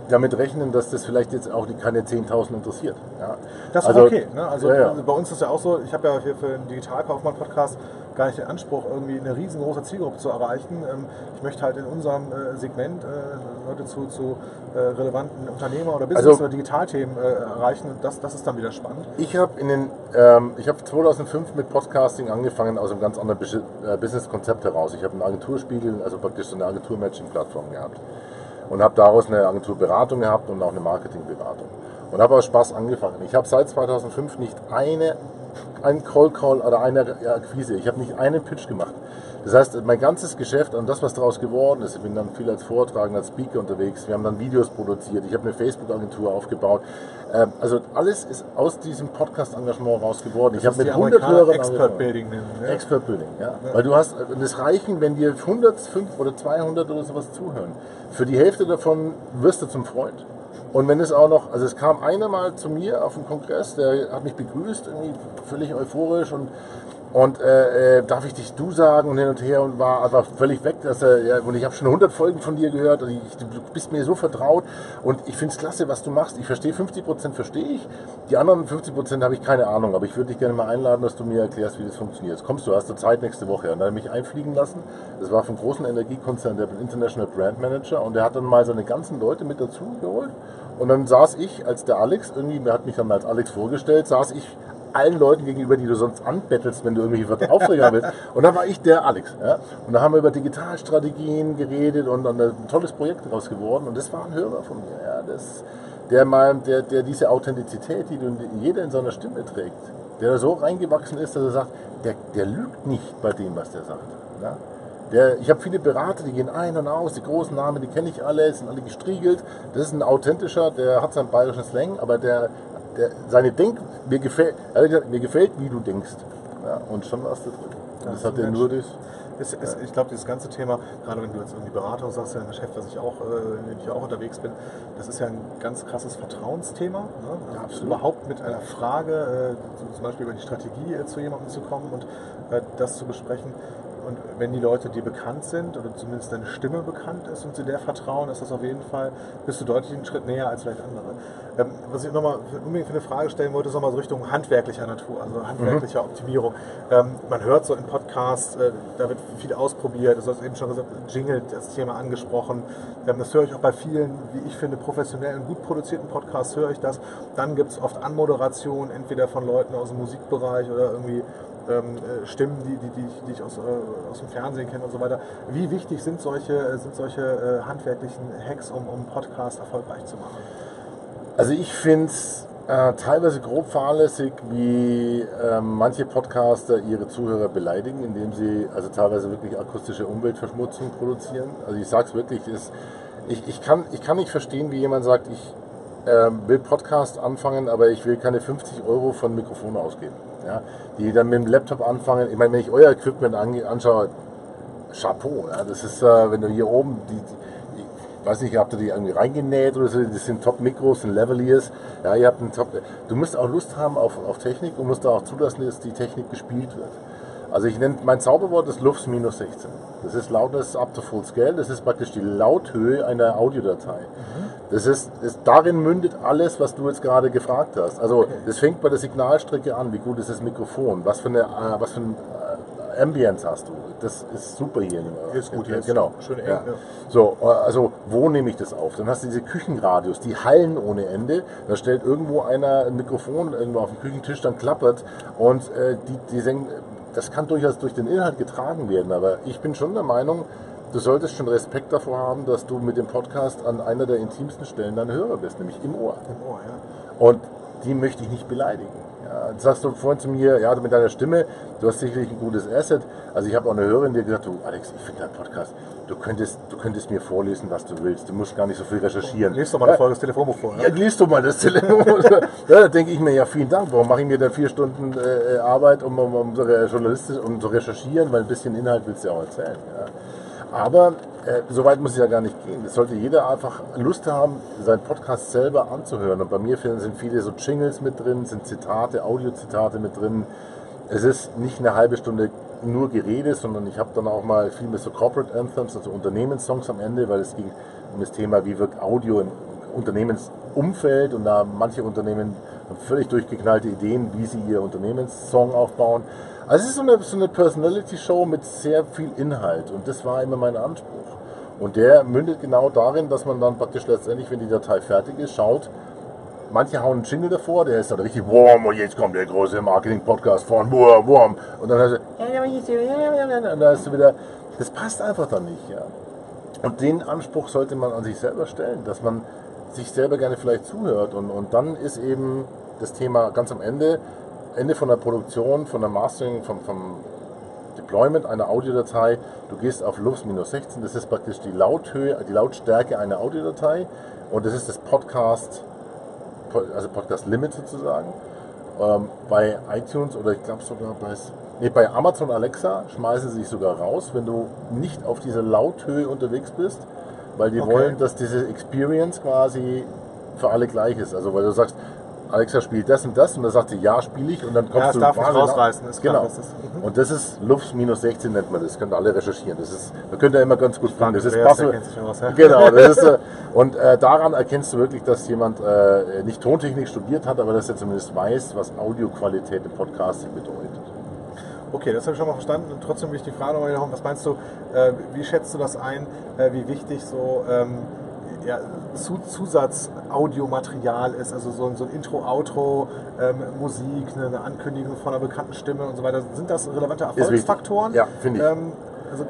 damit rechnen, dass das vielleicht jetzt auch die, keine 10.000 interessiert. Ja. Das ist Also, okay. Ne? Also, ja, ja. also bei uns ist es ja auch so, ich habe ja hier für den Digitalkaufmann-Podcast gar nicht den Anspruch, irgendwie eine riesengroße Zielgruppe zu erreichen. Ähm, Ich möchte halt in unserem äh, Segment äh, Leute zu, zu äh, relevanten Unternehmer- oder Business- Also- oder Digitalthemen erreichen. Und das, das ist dann wieder spannend. Ich habe in den, ähm, ich habe 2005 mit Podcasting angefangen aus einem ganz anderen Bus- Businesskonzept heraus. Ich habe einen Agenturspiegel, also praktisch so eine Agentur-Matching-Plattform gehabt und habe daraus eine Agenturberatung gehabt und auch eine Marketingberatung und habe aus Spaß angefangen. Ich habe seit 2005 nicht eine ein Call Call oder eine Akquise. Ich habe nicht einen Pitch gemacht. Das heißt, mein ganzes Geschäft und das, was daraus geworden ist, ich bin dann viel als Vortragender, als Speaker unterwegs, wir haben dann Videos produziert, ich habe eine Facebook-Agentur aufgebaut. Ähm, Also alles ist aus diesem Podcast-Engagement raus geworden. Ich habe mit 100 Amerikaner Hörern Expert angefangen. Building nennen. Ne? Expert Building, ja. Weil du hast, es reichen, wenn dir 100, 5 oder 200 oder sowas zuhören. Für die Hälfte davon wirst du zum Freund. Und wenn es auch noch, also es kam einer mal zu mir auf dem Kongress, der hat mich begrüßt, irgendwie völlig euphorisch und, und äh, äh, darf ich dich du sagen und hin und her und war einfach völlig weg, dass er, ja, und ich habe schon 100 Folgen von dir gehört und ich, du bist mir so vertraut und ich finde es klasse, was du machst. Ich verstehe 50 Prozent, verstehe ich. Die anderen 50 Prozent habe ich keine Ahnung, aber ich würde dich gerne mal einladen, dass du mir erklärst, wie das funktioniert. Jetzt kommst du, hast du Zeit nächste Woche. Und dann hat er mich einfliegen lassen. Das war vom großen Energiekonzern, der International Brand Manager und der hat dann mal seine ganzen Leute mit dazu geholt. Und dann saß ich als der Alex, irgendwie, mir hat mich dann als Alex vorgestellt, saß ich allen Leuten gegenüber, die du sonst anbettelst, wenn du irgendwelche Aufträge haben willst. Und dann war ich der Alex. Ja? Und da haben wir über Digitalstrategien geredet und dann ein tolles Projekt daraus geworden. Und das war ein Hörer von mir. Ja? Das, der, mal, der, der diese Authentizität, die jeder in seiner Stimme trägt, der da so reingewachsen ist, dass er sagt, der, der lügt nicht bei dem, was der sagt. Ja? Der, ich habe viele Berater, die gehen ein und aus, die großen Namen, die kenne ich alle, sind alle gestriegelt. Das ist ein authentischer, der hat seinen bayerischen Slang, aber der, der seine Denk, mir gefällt, hat gesagt, mir gefällt, wie du denkst. Ja, und schon warst du drin. Und das hat er nur durch. Ist, ist, ich glaube, dieses ganze Thema, gerade wenn du jetzt irgendwie Beratung sagst, ja ein Geschäft, was ich auch, äh, in dem ich auch unterwegs bin, das ist ja ein ganz krasses Vertrauensthema. Ne? Also absolut. Überhaupt mit einer Frage, äh, zum Beispiel über die Strategie äh, zu jemandem zu kommen und das zu besprechen. Und wenn die Leute dir bekannt sind oder zumindest deine Stimme bekannt ist und sie der vertrauen, ist das auf jeden Fall, bist du deutlich einen Schritt näher als vielleicht andere. Ähm, was ich nochmal unbedingt für eine Frage stellen wollte, ist nochmal so Richtung handwerklicher Natur, also handwerklicher Optimierung. Ähm, man hört so in Podcasts, äh, da wird viel ausprobiert, du hast eben schon gesagt, Jingle, das Thema angesprochen. Ähm, das höre ich auch bei vielen, wie ich finde, professionellen, gut produzierten Podcasts höre ich das. Dann gibt es oft Anmoderation, entweder von Leuten aus dem Musikbereich oder irgendwie ähm, äh, Stimmen, die, die, die, ich- die ich aus, äh, aus dem Fernsehen kenne und so weiter. Wie wichtig sind solche, sind solche äh, handwerklichen Hacks, um, um Podcast erfolgreich zu machen? Also ich finde es äh, teilweise grob fahrlässig, wie ähm, manche Podcaster ihre Zuhörer beleidigen, indem sie also teilweise wirklich akustische Umweltverschmutzung produzieren. Also ich sage es wirklich, ist, ich, ich, kann, ich kann nicht verstehen, wie jemand sagt, ich ähm, will Podcast anfangen, aber ich will keine 50 Euro von Mikrofon ausgeben. Ja? Die dann mit dem Laptop anfangen. Ich meine, wenn ich euer Equipment anschaue, Chapeau. Ja? Das ist, äh, wenn du hier oben die, die ich weiß nicht, habt ihr die irgendwie reingenäht oder so, das sind Top-Mikros, sind Lavaliers. Ja, ihr habt einen Top. Du musst auch Lust haben auf, auf Technik und musst auch zulassen, dass die Technik gespielt wird. Also ich nenne, mein Zauberwort ist Lufts minus 16. Das ist Loudness up to full scale. Das ist praktisch die Lauthöhe einer Audiodatei. Das ist, ist, darin mündet alles, was du jetzt gerade gefragt hast. Also das fängt bei der Signalstrecke an. Wie gut ist das Mikrofon? Was für eine, äh, was für ein äh, Ambience hast du? Das ist super hier. Hier ist gut, hier ist genau. schön eng, Ja. ja. So, äh, also wo nehme ich das auf? Dann hast du diese Küchenradios, die hallen ohne Ende. Da stellt irgendwo einer ein Mikrofon irgendwo auf den Küchentisch, dann klappert und äh, die, die senken, das kann durchaus durch den Inhalt getragen werden. Aber ich bin schon der Meinung, du solltest schon Respekt davor haben, dass du mit dem Podcast an einer der intimsten Stellen deiner Hörer bist, nämlich im Ohr. Im Ohr, ja. Und die möchte ich nicht beleidigen. Ja, jetzt sagst du vorhin zu mir, ja, mit deiner Stimme, du hast sicherlich ein gutes Asset. Also ich habe auch eine Hörerin, die hat gesagt, du Alex, ich finde deinen Podcast, du könntest, du könntest mir vorlesen, was du willst. Du musst gar nicht so viel recherchieren. Lies doch mal Folge das Telefonbuch vor. Ja, liest du mal das Telefon. ja, da denke ich mir, ja, vielen Dank. Warum mache ich mir dann vier Stunden äh, Arbeit, um, um, um, so um zu recherchieren? Weil ein bisschen Inhalt willst du ja auch erzählen. Ja. Aber äh, so weit muss es ja gar nicht gehen. Es sollte jeder einfach Lust haben, seinen Podcast selber anzuhören. Und bei mir sind viele so Jingles mit drin, sind Zitate, Audiozitate mit drin. Es ist nicht eine halbe Stunde nur Gerede, sondern ich habe dann auch mal viel mit so Corporate Anthems, also Unternehmenssongs am Ende, weil es ging um das Thema, wie wirkt Audio im Unternehmensumfeld und da manche Unternehmen haben völlig durchgeknallte Ideen, wie sie ihr Unternehmenssong aufbauen. Also es ist so eine, so eine Personality-Show mit sehr viel Inhalt und das war immer mein Anspruch. Und der mündet genau darin, dass man dann praktisch letztendlich, wenn die Datei fertig ist, schaut, manche hauen einen Jingle davor, der ist dann richtig warm und jetzt kommt der große Marketing-Podcast von warm, warm. Und dann hast du, und da du wieder, das passt einfach dann nicht. Ja. Und den Anspruch sollte man an sich selber stellen, dass man sich selber gerne vielleicht zuhört. Und, und dann ist eben das Thema ganz am Ende, Ende von der Produktion, von der Mastering, vom, vom Deployment einer Audiodatei. Du gehst auf Lufts minus 16, das ist praktisch die Lauthöhe, die Lautstärke einer Audiodatei. Und das ist das Podcast, also Podcast Limit sozusagen. Ähm, bei iTunes oder ich glaube sogar bei, nee, bei Amazon Alexa schmeißen sie sich sogar raus, wenn du nicht auf dieser Lauthöhe unterwegs bist, weil die Okay. wollen, dass diese Experience quasi für alle gleich ist. Also weil du sagst, Alexa spielt das und das und dann sagt sie, ja, spiele ich und dann kommst Ja, du darf nicht rausreißen, ist klar, genau. das ist- mhm. und das ist Lufts minus 16 nennt man das, könnt ihr alle recherchieren. Das ist, da könnt ihr immer ganz gut finden. Das ist passend. ja. Genau, das ist, äh, und äh, daran erkennst du wirklich, dass jemand äh, nicht Tontechnik studiert hat, aber dass er zumindest weiß, was Audioqualität im Podcasting bedeutet. Okay, das habe ich schon mal verstanden. Und trotzdem will ich die Frage nochmal wiederholen. Was meinst du, äh, wie schätzt du das ein, äh, wie wichtig so ähm, ja, Zu Zusatz-Audiomaterial ist? Also so, ein- so ein Intro, Outro, ähm, Musik, eine, Ankündigung von einer bekannten Stimme und so weiter. Sind das relevante. Erfolgsfaktoren? Ja, finde ich. Ähm, also,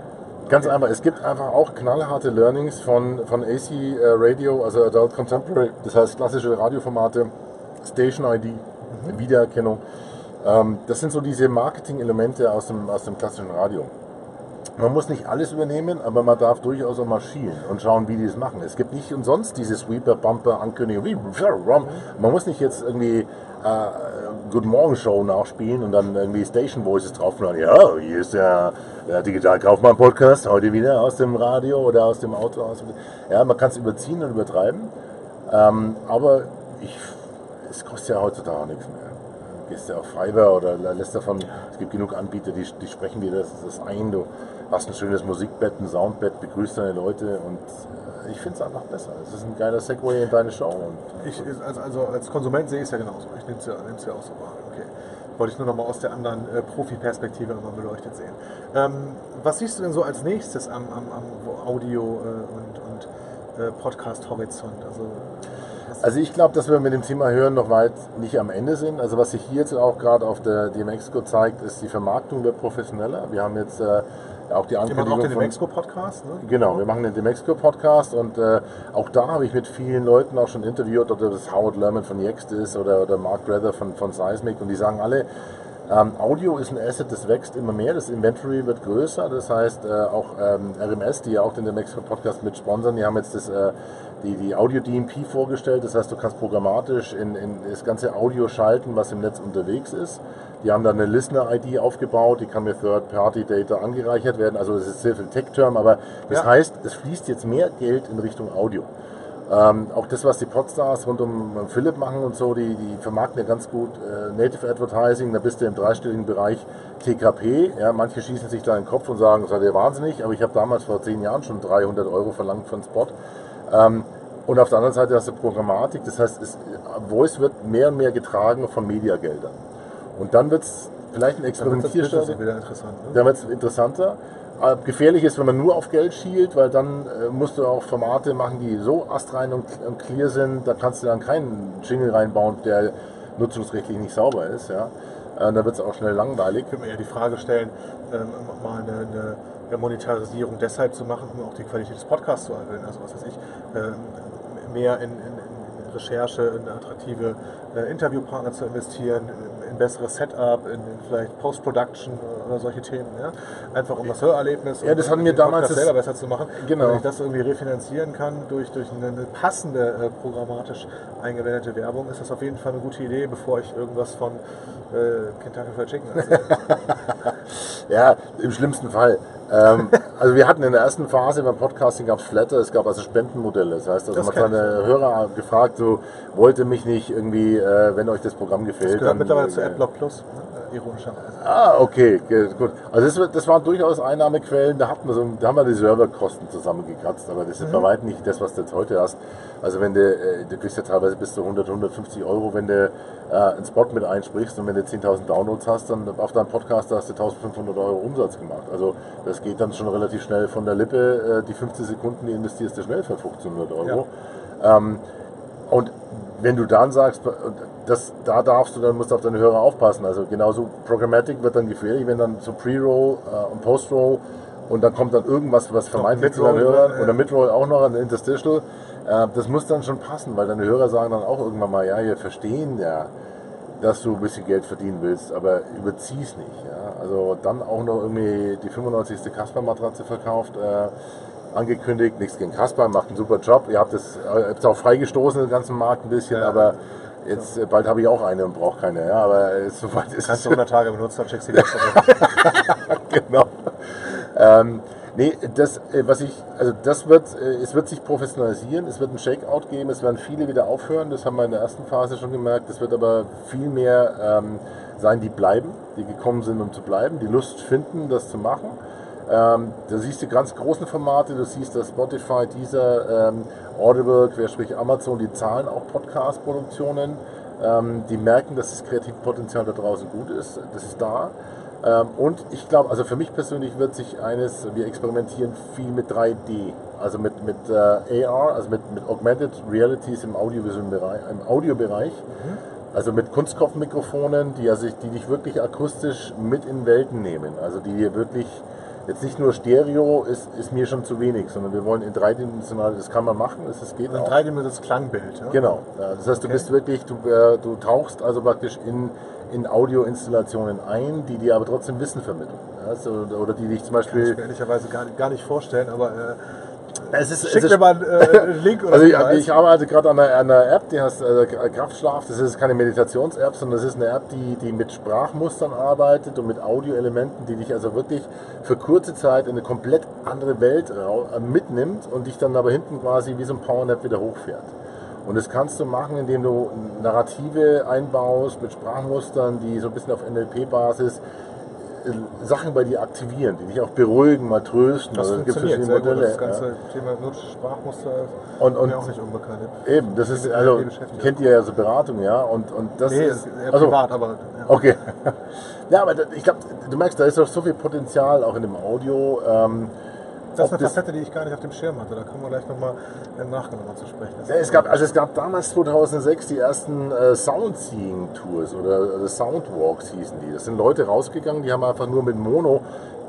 Ganz einfach, es gibt einfach auch knallharte Learnings von, von AC äh, Radio, also Adult Contemporary, das heißt klassische Radioformate, Station ID, Wiedererkennung. Ähm, das sind so diese Marketing-Elemente aus dem, aus dem klassischen Radio. Man muss nicht alles übernehmen, aber man darf durchaus auch mal schielen und schauen, wie die es machen. Es gibt nicht umsonst diese Sweeper, Bumper, Ankündigung. wie- Man muss nicht jetzt irgendwie äh, Good Morning Show nachspielen und dann irgendwie Station Voices drauf machen. Ja, hier ist der, der Digital Kaufmann Podcast, heute wieder aus dem Radio oder aus dem Auto. Aus dem, ja, man kann es überziehen und übertreiben, ähm, aber ich, es kostet ja heutzutage auch nichts mehr gehst du auf Fiverr oder lässt davon, es gibt genug Anbieter, die, die sprechen dir das, das ein, du hast ein schönes Musikbett, ein Soundbett, begrüßt deine Leute und äh, ich finde es einfach besser. Es ist ein geiler Segway in deine Show und ich, also, also als Konsument sehe ich es ja genauso. Ich nehme es ja, ja auch so wahr. Okay. Wollte ich nur noch mal aus der anderen äh, Profi-Perspektive nochmal beleuchtet sehen. Ähm, was siehst du denn so als nächstes am, am, am Audio- äh, und, und äh, Podcast-Horizont? Also, Also ich glaube, dass wir mit dem Thema Hören noch weit nicht am Ende sind. Also was sich hier jetzt auch gerade auf der DMX-Co zeigt, ist die Vermarktung wird professioneller. Wir haben jetzt äh, auch die Ihr macht Ankündigung auch den von... Demexco-Podcast, ne? Genau, wir machen den Demexco Podcast und äh, auch da habe ich mit vielen Leuten auch schon interviewt, ob das Howard Lerman von Yext ist oder, oder Mark Rather von, von Seismic und die sagen alle, Ähm, Audio ist ein Asset, das wächst immer mehr, das Inventory wird größer, das heißt äh, auch ähm, RMS, die ja auch den Mexico Podcast mit sponsern, die haben jetzt das, äh, die, die Audio DMP vorgestellt, das heißt du kannst programmatisch in, in das ganze Audio schalten, was im Netz unterwegs ist. Die haben dann eine Listener-ID aufgebaut, die kann mit Third-Party-Data angereichert werden, also das ist sehr viel Tech-Term, aber das Ja. heißt, es fließt jetzt mehr Geld in Richtung Audio. Ähm, auch das, was die Podstars rund um Philipp machen und so, die, die vermarkten ja ganz gut äh, Native Advertising, da bist du im dreistelligen Bereich TKP. Ja, manche schießen sich da in den Kopf und sagen, seid ihr wahnsinnig, aber ich habe damals vor zehn Jahren schon 300 Euro verlangt für einen Spot. Ähm, und auf der anderen Seite hast du Programmatik, das heißt, es, Voice wird mehr und mehr getragen von Mediageldern. Und dann wird es vielleicht ein. Ne? Dann wird es interessanter. Äh, Gefährlich ist, wenn man nur auf Geld schielt, weil dann äh, musst du auch Formate machen, die so astrein und, und clear sind, da kannst du dann keinen Jingle reinbauen, der nutzungsrechtlich nicht sauber ist. Ja. Äh, da wird es auch schnell langweilig. Ich würde mir eher die Frage stellen, ähm, mal eine, eine, Monetarisierung deshalb zu machen, um auch die Qualität des Podcasts zu erhöhen. Also was weiß ich, ähm, mehr in, in Recherche, in attraktive äh, Interviewpartner zu investieren, in, in besseres Setup, in, in vielleicht Post-Production oder solche Themen. Ja? Einfach um das Hörerlebnis Ja, das und hatten wir damals Podcast das- selber besser zu machen. Genau. Wenn ich das irgendwie refinanzieren kann durch, durch eine, eine passende äh, programmatisch eingewendete Werbung, ist das auf jeden Fall eine gute Idee, bevor ich irgendwas von äh, Kentucky Fried Chicken erzähle. Ja, im schlimmsten Fall. Ähm, also wir hatten in der ersten Phase beim Podcasting gab es Flatter, es gab also Spendenmodelle. Das heißt, also Das man hat seine Hörer gefragt, so wollte mich nicht irgendwie, äh, wenn euch das Programm gefällt. Das gehört dann, mittlerweile äh, zu AdBlock Plus, ne? Ironischerweise. Ah, okay, gut. Also das, das waren durchaus Einnahmequellen, da, hatten wir so, da haben wir die Serverkosten zusammengekratzt, aber das ist Mhm. bei weitem nicht das, was du jetzt heute hast. Also wenn du, äh, du kriegst ja teilweise bis zu 100, 150 Euro, wenn du äh, einen Spot mit einsprichst und wenn du 10.000 Downloads hast, dann auf deinem Podcast hast du 1.500 Euro Umsatz gemacht. Also das geht dann schon relativ schnell von der Lippe, äh, die 50 Sekunden, die investierst du schnell für 1500 Euro. Ähm, und wenn du dann sagst, das, da darfst du, dann musst du auf deine Hörer aufpassen. Also genauso Programmatic wird dann gefährlich, wenn dann so Pre-Roll äh, und Post-Roll und dann kommt dann irgendwas, was vermeintlich zu deinen Hörern ja. oder Mid-Roll auch noch, ein Interstitial, äh, das muss dann schon passen, weil deine Hörer sagen dann auch irgendwann mal, ja, wir verstehen ja, dass du ein bisschen Geld verdienen willst, aber überzieh's nicht. Ja? Also dann auch noch irgendwie die 95. Kasper-Matratze verkauft, äh, angekündigt, nichts gegen Kasper, macht einen super Job. Ihr habt es äh, habt's auch freigestoßen, den ganzen Markt ein bisschen, Ja. aber jetzt äh, bald habe ich auch eine und brauche keine. Ja? Aber äh, soweit ist Kannst du 100 Tage benutzen, dann checkst du die letzte genau. Ähm, nee, das, äh, was ich, also das wird, es wird sich professionalisieren, es wird einen Shakeout geben, es werden viele wieder aufhören, das haben wir in der ersten Phase schon gemerkt, es wird aber viel mehr ähm, sein, die bleiben, die gekommen sind, um zu bleiben, die Lust finden, das zu machen. Ähm, da siehst du ganz großen Formate, du siehst, dass Spotify, dieser ähm, Audible, Querstrich Amazon, die zahlen auch Podcast-Produktionen. Ähm, die merken, dass das Kreativpotenzial da draußen gut ist, das ist da. Ähm, und ich glaube, also für mich persönlich wird sich eines, wir experimentieren viel mit 3D, also mit, mit äh, AR, also mit, mit Augmented Realities im audiovisuellen Bereich, im Audiobereich. Also mit Kunstkopfmikrofonen, die, also, die dich wirklich akustisch mit in Welten nehmen. Also die dir wirklich, jetzt nicht nur Stereo ist, ist mir schon zu wenig, sondern wir wollen in dreidimensional, das kann man machen, das, das geht Ein auch. dreidimensionales Klangbild. Ja? Genau. Das heißt, du Okay. bist wirklich, du, äh, du tauchst also praktisch in, in Audioinstallationen ein, die dir aber trotzdem Wissen vermitteln. Ja, so, oder die dich zum Kann ich Beispiel. mir ehrlicherweise gar, nicht- gar nicht vorstellen, aber äh, Es ist, schick es mir ist, mal äh, einen Link oder also ich, was. ich arbeite gerade an einer, einer App, die heißt äh, Kraftschlaf. Das ist keine Meditations-App, sondern das ist eine App, die, die mit Sprachmustern arbeitet und mit Audioelementen, die dich also wirklich für kurze Zeit in eine komplett andere Welt äh, mitnimmt und dich dann aber hinten quasi wie so ein Powernap wieder hochfährt. Und das kannst du machen, indem du Narrative einbaust mit Sprachmustern, die so ein bisschen auf NLP-Basis äh, Sachen bei dir aktivieren, die dich auch beruhigen, mal trösten. das Also es gibt funktioniert sehr verschiedene gut. Das Modelle, ganze ja. Thema nutzte Sprachmuster Und- und- mir auch nicht unbekannt. Eben, das ist, also, kennt ihr ja so Beratung, ja, und, und das Nee, ist, eher also, privat, aber ja. okay. Ja, aber ich glaube, du merkst, da ist doch so viel Potenzial auch in dem Audio. Ähm, das ist eine Facette, die ich gar nicht auf dem Schirm hatte. Da kommen wir gleich nochmal im Nachgang nochmal zu sprechen. Ja, es gab, also es gab damals 2006 die ersten äh, Soundseeing-Tours oder, oder Soundwalks hießen die. Das sind Leute rausgegangen, die haben einfach nur mit Mono äh,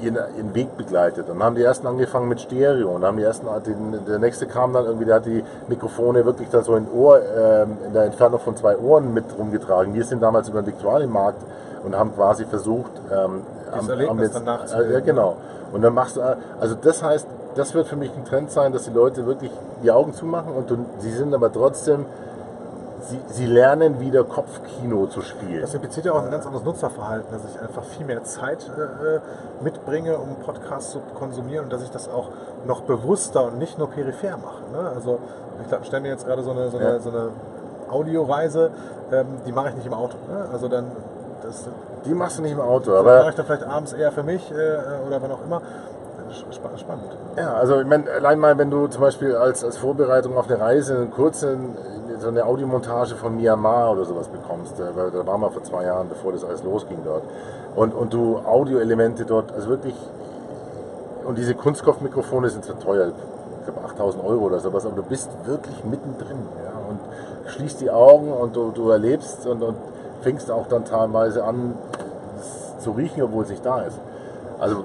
ihren, ihren Weg begleitet. Und dann haben die ersten angefangen mit Stereo und haben die ersten, den, der nächste kam dann irgendwie, der hat die Mikrofone wirklich da so in Ohr, äh, in der Entfernung von zwei Ohren mit rumgetragen. Wir sind damals über den Viktualienmarkt und haben quasi versucht, ähm, am- am jetzt- äh, ja, genau. Und dann machst du, äh, also das heißt, das wird für mich ein Trend sein, dass die Leute wirklich die Augen zumachen und du, sie sind aber trotzdem, sie, sie lernen wieder Kopfkino zu spielen. Das impliziert ja auch ein ganz anderes Nutzerverhalten, dass ich einfach viel mehr Zeit äh, äh, mitbringe, um Podcasts zu konsumieren und dass ich das auch noch bewusster und nicht nur peripher mache. Ne? Also ich stelle mir jetzt gerade so eine, so eine, Ja. so eine Audioreise, ähm, die mache ich nicht im Auto. Ne? Also dann das, Die machst du nicht im Auto, das mache aber ich dann vielleicht abends eher für mich äh, oder wann auch immer. Sp spannend. ja, also ich meine, allein mal, wenn du zum Beispiel als, als Vorbereitung auf eine Reise einen kurzen, so eine Audiomontage von Myanmar oder sowas bekommst, äh, weil da waren wir vor zwei Jahren, bevor das alles losging dort, und, und du Audioelemente dort, also wirklich, und diese Kunstkopfmikrofone sind zwar teuer, ich glaube 8000 Euro oder sowas, aber du bist wirklich mittendrin ja, und schließt die Augen und du, du erlebst und, und fängst auch dann teilweise an zu riechen, obwohl es nicht da ist. Also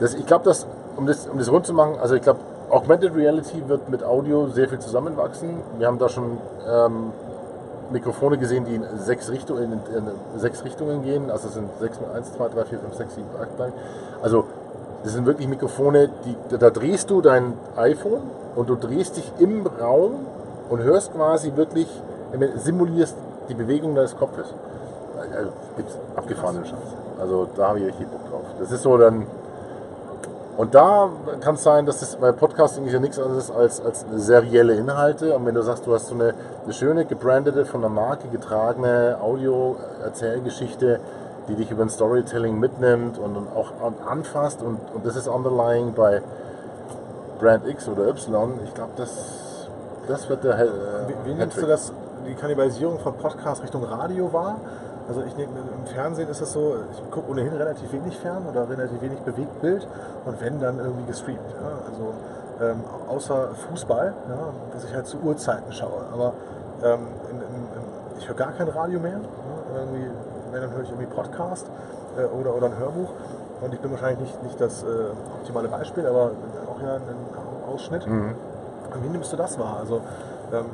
das, ich glaube, dass, um das, um das rund zu machen, also ich glaube, Augmented Reality wird mit Audio sehr viel zusammenwachsen. Wir haben da schon ähm, Mikrofone gesehen, die in sechs, Richtung, in, in sechs Richtungen gehen. Also es sind sechs, eins, zwei, drei, vier, fünf, sechs, sieben, acht, neun. Also das sind wirklich Mikrofone, die, da, drehst du dein iPhone und du drehst dich im Raum und hörst quasi wirklich, simulierst die Bewegung deines Kopfes. Also, gibt's abgefahrenen Schatz. Also da habe ich richtig Bock drauf. Das ist so dann. Und da kann es sein, dass das bei Podcasting ist ja nichts anderes als, als serielle Inhalte. Und wenn du sagst, du hast so eine, eine schöne, gebrandete, von der Marke getragene Audio-Erzählgeschichte, die dich über ein Storytelling mitnimmt und, und auch an, anfasst und, und das ist underlying bei Brand X oder Y, ich glaube, das, das wird der He- Wie, äh, wie nimmst du das, die Kannibalisierung von Podcast Richtung Radio wahr? Also ich nehme, im Fernsehen ist es so, ich gucke ohnehin relativ wenig fern oder relativ wenig Bewegtbild und wenn dann irgendwie gestreamt. Ja? Also ähm, außer Fußball, ja, dass ich halt zu Uhrzeiten schaue. Aber ähm, in, in, ich höre gar kein Radio mehr. Ja? Irgendwie, wenn dann höre ich irgendwie Podcast äh, oder, oder ein Hörbuch. Und ich bin wahrscheinlich nicht, nicht das äh, optimale Beispiel, aber auch ja ein Ausschnitt. Mhm. Wie nimmst du das wahr? Also ähm,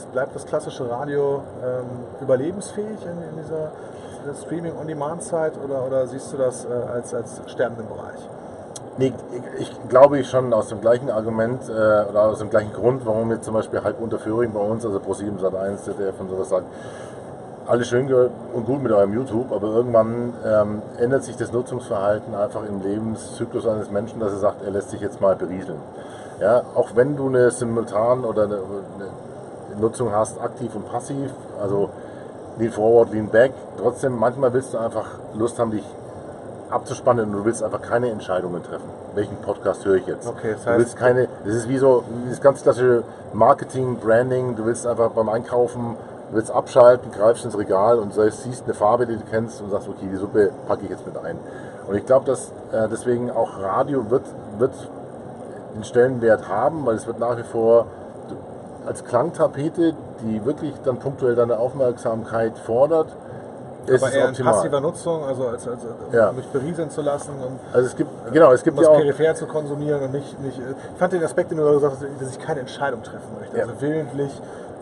es bleibt das klassische Radio ähm, überlebensfähig in, in dieser, Streaming-on-Demand-Zeit oder, oder siehst du das äh, als, als sterbenden Bereich? Nee, ich, ich glaube schon aus dem gleichen Argument äh, oder aus dem gleichen Grund, warum jetzt zum Beispiel halb unter bei uns, also Pro7 Sat1, ZDF und sowas sagt, alles schön und gut mit eurem YouTube, aber irgendwann ähm, ändert sich das Nutzungsverhalten einfach im Lebenszyklus eines Menschen, dass er sagt, er lässt sich jetzt mal berieseln. Ja, auch wenn du eine simultan oder eine, eine Nutzung hast, aktiv und passiv, also lean forward, lean back, trotzdem manchmal willst du einfach Lust haben, dich abzuspannen und du willst einfach keine Entscheidungen treffen. Welchen Podcast höre ich jetzt? Okay, das du heißt- willst keine, das ist wie so das ganz klassische Marketing, Branding, du willst einfach beim Einkaufen, du willst abschalten, greifst ins Regal und siehst eine Farbe, die du kennst und sagst, okay, die Suppe packe ich jetzt mit ein. Und ich glaube, dass äh, deswegen auch Radio wird, wird den Stellenwert haben, weil es wird nach wie vor als Klangtapete, die wirklich dann punktuell deine Aufmerksamkeit fordert, ist Aber es eher in optimal. passiver Nutzung, also als, als, um Ja. mich berieseln zu lassen und Also es gibt, genau, es gibt um ja das auch, peripher zu konsumieren und nicht, nicht. Ich fand den Aspekt, den du gesagt hast, dass ich keine Entscheidung treffen möchte. Ja. Also willentlich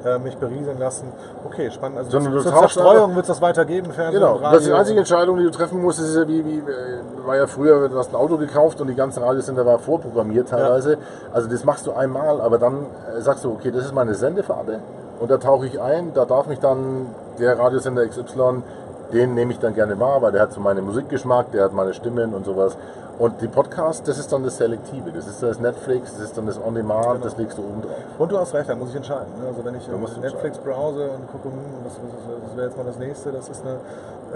äh, mich berieseln lassen. Okay, spannend. Also Sondern zur du tauchst Zerstreuung wird es das weitergeben Fernsehen. genau, im das ist die Radio. einzige Entscheidung, die du treffen musst, ist ja wie, wie, äh, war ja früher, du hast ein Auto gekauft und die ganzen Radiosender waren vorprogrammiert teilweise. Also das machst du einmal, aber dann äh, sagst du, okay, das ist meine Sendefarbe und da tauche ich ein, da darf mich dann der Radiosender XY, den nehme ich dann gerne wahr, weil der hat so meinen Musikgeschmack, der hat meine Stimmen und sowas. Und die Podcasts, das ist dann das Selektive, das ist das Netflix, das ist dann das On-Demand, das legst du oben drauf. Und du hast recht, da muss ich entscheiden. ne? Also wenn ich Netflix browse und gucke, hm, was, was, was wäre jetzt mal das nächste, das ist eine,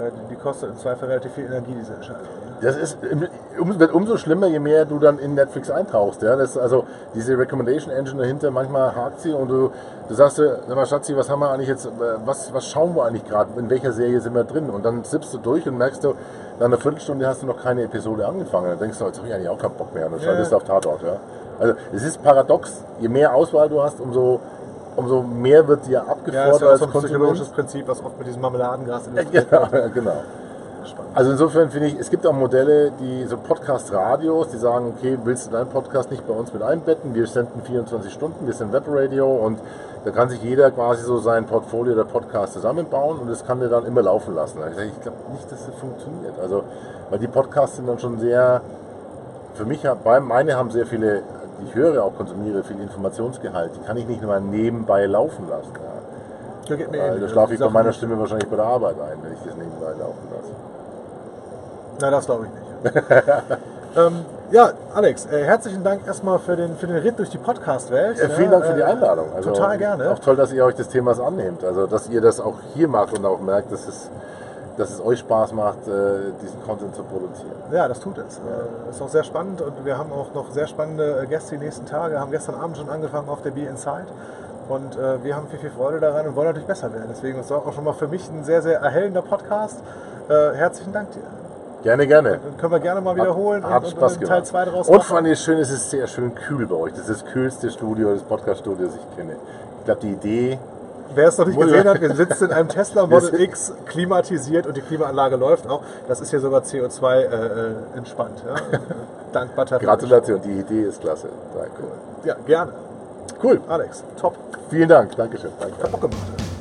äh, die, die kostet im Zweifel relativ viel Energie, diese Entscheidung. Das ist, wird umso schlimmer, je mehr du dann in Netflix eintauchst. Ja? Das, also diese Recommendation Engine dahinter, manchmal hakt sie und du, du sagst, dir, sag mal Schatzi, was haben wir eigentlich jetzt, was, was schauen wir eigentlich gerade, in welcher Serie sind wir drin? Und dann sippst du durch und merkst du, nach einer Viertelstunde hast du noch keine Episode angefangen. Dann denkst du, jetzt habe ich eigentlich auch keinen Bock mehr. Und dann schaltest du auf Tatort. Ja? Also es ist paradox, je mehr Auswahl du hast, umso, umso mehr wird dir Ja, abgefordert ist ja auch so ein psychologisches Prinzip, was oft mit diesem Marmeladengras Ja, illustriert ja, genau. Spannend. Also insofern finde ich, es gibt auch Modelle, die so Podcast-Radios, die sagen, okay, willst du deinen Podcast nicht bei uns mit einbetten? Wir senden 24 Stunden, wir sind Webradio und da kann sich jeder quasi so sein Portfolio der Podcast zusammenbauen und das kann der dann immer laufen lassen. Da hab Ich, ich glaube nicht, dass das funktioniert. Also, weil die Podcasts sind dann schon sehr, für mich, meine haben sehr viele, die ich höre, auch konsumiere, viel Informationsgehalt. Die kann ich nicht nur nebenbei laufen lassen. Ja. Da schlafe ich bei meiner Stimme wahrscheinlich bei der Arbeit ein, wenn ich das nebenbei laufen lasse. Nein, das glaube ich nicht. ähm, ja, Alex, äh, herzlichen Dank erstmal für den, für den Ritt durch die Podcast-Welt. Ja, vielen Ja, Dank für die äh, Einladung. Also, total gerne. Auch toll, dass ihr euch des Themas annehmt. Also, dass ihr das auch hier macht und auch merkt, dass es, dass es euch Spaß macht, äh, diesen Content zu produzieren. Ja, das tut es. Äh, Ist auch sehr spannend und wir haben auch noch sehr spannende äh, Gäste die nächsten Tage. Haben gestern Abend schon angefangen auf der Be Inside und äh, wir haben viel, viel Freude daran und wollen natürlich besser werden. Deswegen ist es auch schon mal für mich ein sehr, sehr erhellender Podcast. Äh, herzlichen Dank dir. Gerne, gerne. Dann können wir gerne mal wiederholen Hat, hat und, Spaß und gemacht. Teil 2 draus und vor allem schön, es ist sehr schön kühl bei euch. Das ist das kühlste Studio, das Podcast-Studio, das ich kenne. Ich glaube, die Idee, Wer es noch nicht gesehen hat, wir sitzen in einem Tesla Model X, klimatisiert und die Klimaanlage läuft auch. Das ist hier sogar CO2 äh, äh, entspannt. Ja? Dank Batterie. Gratulation, die Idee ist klasse. Cool. Ja, gerne. Cool. Alex, top. Vielen Dank. Dankeschön. Danke. Hat Bock gemacht.